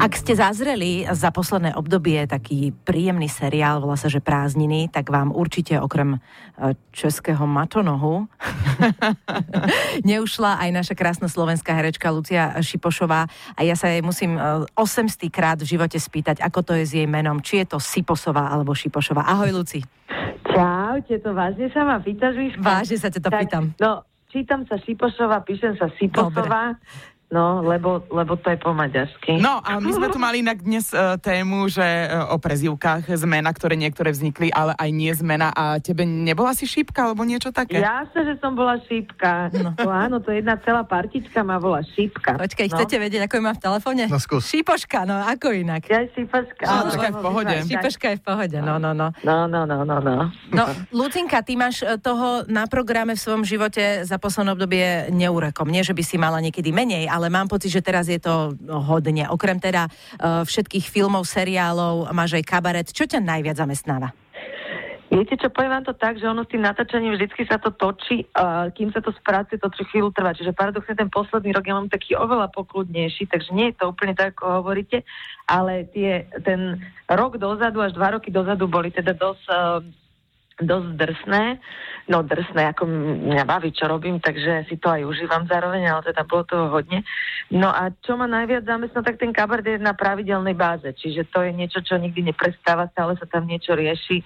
Ak ste zazreli za posledné obdobie taký príjemný seriál, volá sa, že Prázdniny, tak vám určite okrem e, českého matonohu neušla aj naša krásna slovenská herečka Lucia Šipošová a ja sa jej musím 800 e, krát v živote spýtať, ako to je s jej menom, či je to Siposová alebo Šipošová. Ahoj, Luci. Čaute, to vážne sa ma pýtaš? Vážne sa te to tak, pýtam. No, čítam sa Šipošová, píšem sa Siposová. Dobre. No, lebo, lebo to je po maďarsky. No, a my sme tu mali inak dnes uh, tému, že uh, o prezivkách zmena, ktoré niektoré vznikli, ale aj nie zmena. A tebe nebola si šípka alebo niečo také? sa, že som bola šípka. No. Áno, to jedna celá partička ma bola šípka. Počkaj, no. chcete vedieť, ako ju mám v telefóne? No skús. Šípoška, no ako inak? Ja šípoška. No, šípoška je v pohode. Šípoška je v pohode, no, no, no. No, no, no, no, no. No, Lucinka, ty máš e, toho na programe v svojom živote za posledné obdobie neurekom. Nie, že by si mala niekedy menej, ale mám pocit, že teraz je to hodne. Okrem teda uh, všetkých filmov, seriálov, máš aj kabaret. Čo ťa najviac zamestnáva? Viete čo, poviem vám to tak, že ono s tým natáčaním vždycky sa to točí, uh, kým sa to spracuje, to tri chvíľu trvá. Čiže paradoxne ten posledný rok ja mám taký oveľa pokludnejší, takže nie je to úplne tak, ako hovoríte, ale tie, ten rok dozadu až dva roky dozadu boli teda dosť uh, dosť drsné, no drsné, ako mňa baví, čo robím, takže si to aj užívam zároveň, ale teda bolo toho hodne. No a čo ma najviac zamestná, tak ten kabart je na pravidelnej báze, čiže to je niečo, čo nikdy neprestáva, stále sa tam niečo rieši.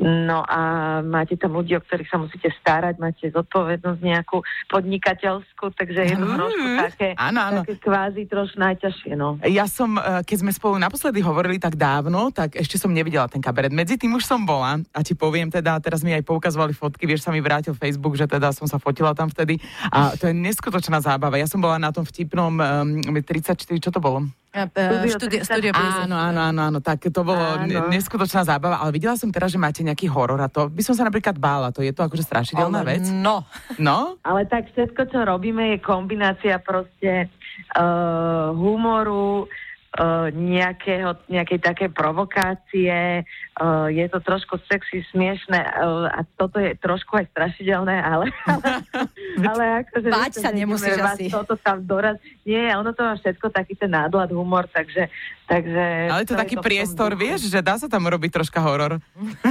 No a máte tam ľudí, o ktorých sa musíte starať, máte zodpovednosť nejakú podnikateľskú, takže je to mm, trošku také, áno, áno. také kvázi trošku najťažšie. No. Ja som, eh, keď sme spolu naposledy hovorili tak dávno, tak ešte som nevidela ten kabaret. Medzi tým už som bola a ti poviem teda, a teraz mi aj poukazovali fotky, vieš, sa mi vrátil Facebook, že teda som sa fotila tam vtedy a to je neskutočná zábava. Ja som bola na tom vtipnom um, 34, čo to bolo? Studio, studio áno, áno, áno, áno, tak to bolo áno. neskutočná zábava, ale videla som teraz, že máte nejaký horor a to by som sa napríklad bála, to je to akože strašidelná vec? No. No? Ale tak všetko, čo robíme, je kombinácia proste uh, humoru, nejakého, nejakej také provokácie, uh, je to trošku sexy, smiešné uh, a toto je trošku aj strašidelné, ale, ale, ale akože... Báť sa nemusíš asi. Toto tam doraz... Nie, ono to má všetko taký ten nádlad, humor, takže... takže ale to, to taký to priestor, vieš, že dá sa tam robiť troška horor.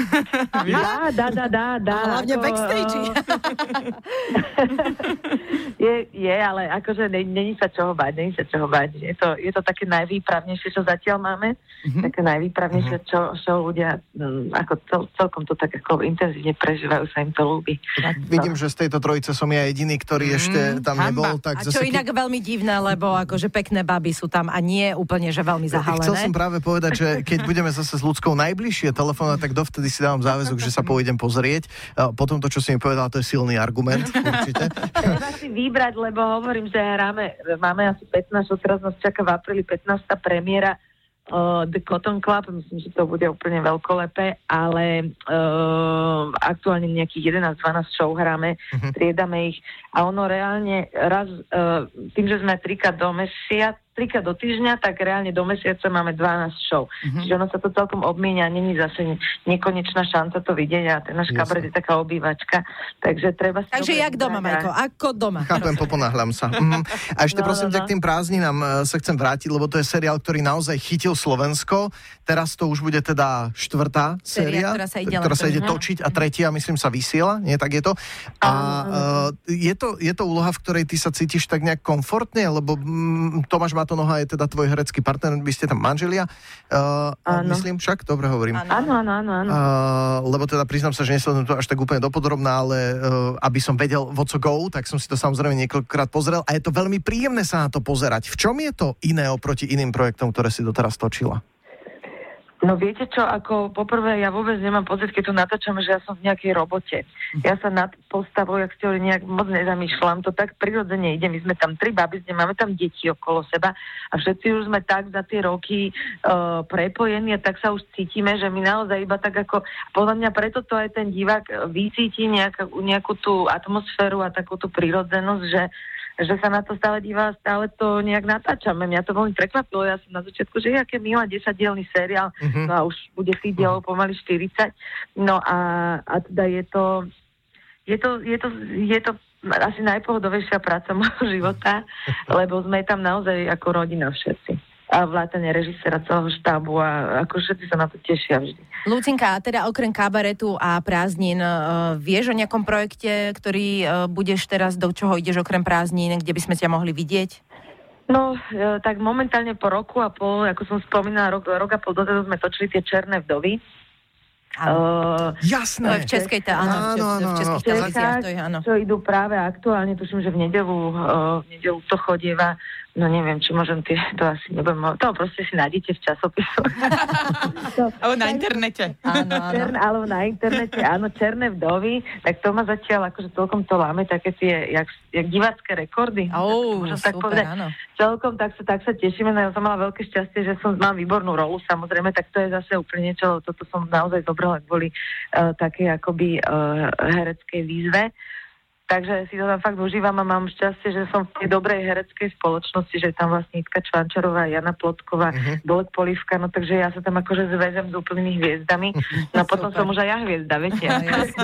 dá, dá, dá, dá, dá. A hlavne ako, backstage. je, je, ale akože není sa čoho báť, není sa čoho báť. Je to, je to také najvýpravnejšie, čo zatiaľ máme, mm-hmm. také najvýpravnejšie, čo, čo ľudia Mm, ako cel, celkom to tak ako intenzívne prežívajú, sa im to ľúbi. Tak vidím, že z tejto trojice som ja jediný, ktorý mm, ešte tam hamba. nebol. Tak a čo zase, inak veľmi divné, lebo akože pekné baby sú tam a nie úplne, že veľmi zahalené. Chcel som práve povedať, že keď budeme zase s ľudskou najbližšie telefonovať, tak dovtedy si dávam záväzok, že sa pôjdem pozrieť. Potom to, čo si mi povedal, to je silný argument, určite. Treba si vybrať, lebo hovorím, že hráme, máme asi 15, teraz nás čaká v apríli 15. premiéra uh, The Cotton Club, myslím, že to bude úplne veľkolepé, ale uh, aktuálne nejakých 11-12 show hráme, uh-huh. triedame ich a ono reálne raz, uh, tým, že sme trikrát do mesiac, trikrát do týždňa, tak reálne do mesiaca máme 12 show. Mm-hmm. Čiže ono sa to celkom obmienia, není zase nekonečná šanca to vidieť a ten náš kabret je taká obývačka, takže treba si... Takže jak doma, Majko? Ako doma? Chápem, poponáhľam sa. Mm. A ešte no, prosím no, no. k tým prázdninám e, sa chcem vrátiť, lebo to je seriál, ktorý naozaj chytil Slovensko. Teraz to už bude teda štvrtá séria, ktorá sa ide, ktorá sa ide točiť a tretia, myslím, sa vysiela, nie tak je to. A uh, je, to, je to úloha, v ktorej ty sa cítiš tak nejak komfortne, lebo mm, Tomáš Matonoha je teda tvoj herecký partner, vy ste tam manželia, uh, myslím však, dobre hovorím. Áno, áno, áno. áno. Uh, lebo teda priznám sa, že nesledujem to až tak úplne dopodrobná, ale uh, aby som vedel what co go, tak som si to samozrejme niekoľkokrát pozrel a je to veľmi príjemné sa na to pozerať. V čom je to iné oproti iným projektom, ktoré si doteraz točila? No viete čo, ako poprvé ja vôbec nemám pocit, keď tu natáčam, že ja som v nejakej robote. Ja sa nad postavou, jak ste nejak moc nezamýšľam, to tak prirodzene ide. My sme tam tri baby, máme tam deti okolo seba a všetci už sme tak za tie roky uh, prepojení a tak sa už cítime, že my naozaj iba tak ako, podľa mňa preto to aj ten divák vycíti nejakú, nejakú tú atmosféru a takú tú prirodzenosť, že že sa na to stále díva, stále to nejak natáčame. Mňa to veľmi prekvapilo, ja som na začiatku, že je aké milé 10-dielný seriál, mm-hmm. no a už bude tých dielov pomaly 40. No a, a teda je to, je to, je to, je to asi najpohodovejšia práca môjho života, lebo sme tam naozaj ako rodina všetci. A vlátanie režisera celého štábu a ako všetci sa na to tešia vždy. Lucinka, a teda okrem kabaretu a prázdnin, uh, vieš o nejakom projekte, ktorý uh, budeš teraz, do čoho ideš okrem prázdnin, kde by sme ťa mohli vidieť? No, e, tak momentálne po roku a pol, ako som spomínala, rok, rok a pol dozadu sme točili tie Černé vdovy. Áno. Uh, Jasné. v Českej, tá, áno, v, Áno, áno, v českých áno. televíziách to je, áno. čo idú práve aktuálne, tuším, že v nedelu, uh, v nedelu to chodieva, no neviem, či môžem tie, to asi nebudem, to proste si nájdete v časopisoch. Alebo na internete. Áno, áno. Čern, alebo na internete, áno, Černé vdovy, tak to ma zatiaľ akože celkom to láme, také tie, jak, jak divácké rekordy. Ó, Môžem tak super, povedať. áno. Celkom tak sa, tak sa tešíme, no ja som mala veľké šťastie, že som mám výbornú rolu, samozrejme, tak to je zase úplne niečo, toto som naozaj zobrala kvôli uh, takej akoby uh, hereckej výzve. Takže si to tam fakt užívam a mám šťastie, že som v tej dobrej hereckej spoločnosti, že je tam vlastne Itka Čvančarová, Jana Plotková, uh-huh. Bolek Polivka, no takže ja sa tam akože zväzem s úplnými hviezdami. No a potom Super. som už aj ja hviezda, viete.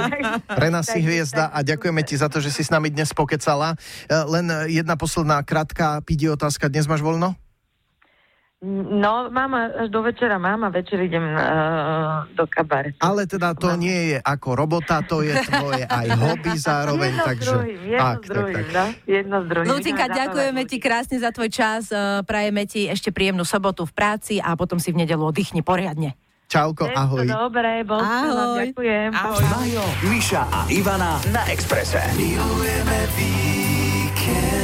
Pre nás si hviezda a ďakujeme ti za to, že si s nami dnes pokecala. E, Len jedna posledná krátka pidi otázka. Dnes máš voľno? No, mám až do večera, mám a večer idem uh, do kabaretu. Ale teda to nie je ako robota, to je tvoje aj hobby zároveň, jedno takže... s druhým, jedno tak, s druhým, tak, tak. no, jedno s druhým. Lucinka, ďakujeme ti krásne za tvoj čas, eh, prajeme ti ešte príjemnú sobotu v práci a potom si v nedelu oddychni poriadne. Čauko, ahoj. Dobre, bol Ahoj. ďakujem. Ahoj. Majo, Miša a Ivana na Exprese. Milujeme víkend.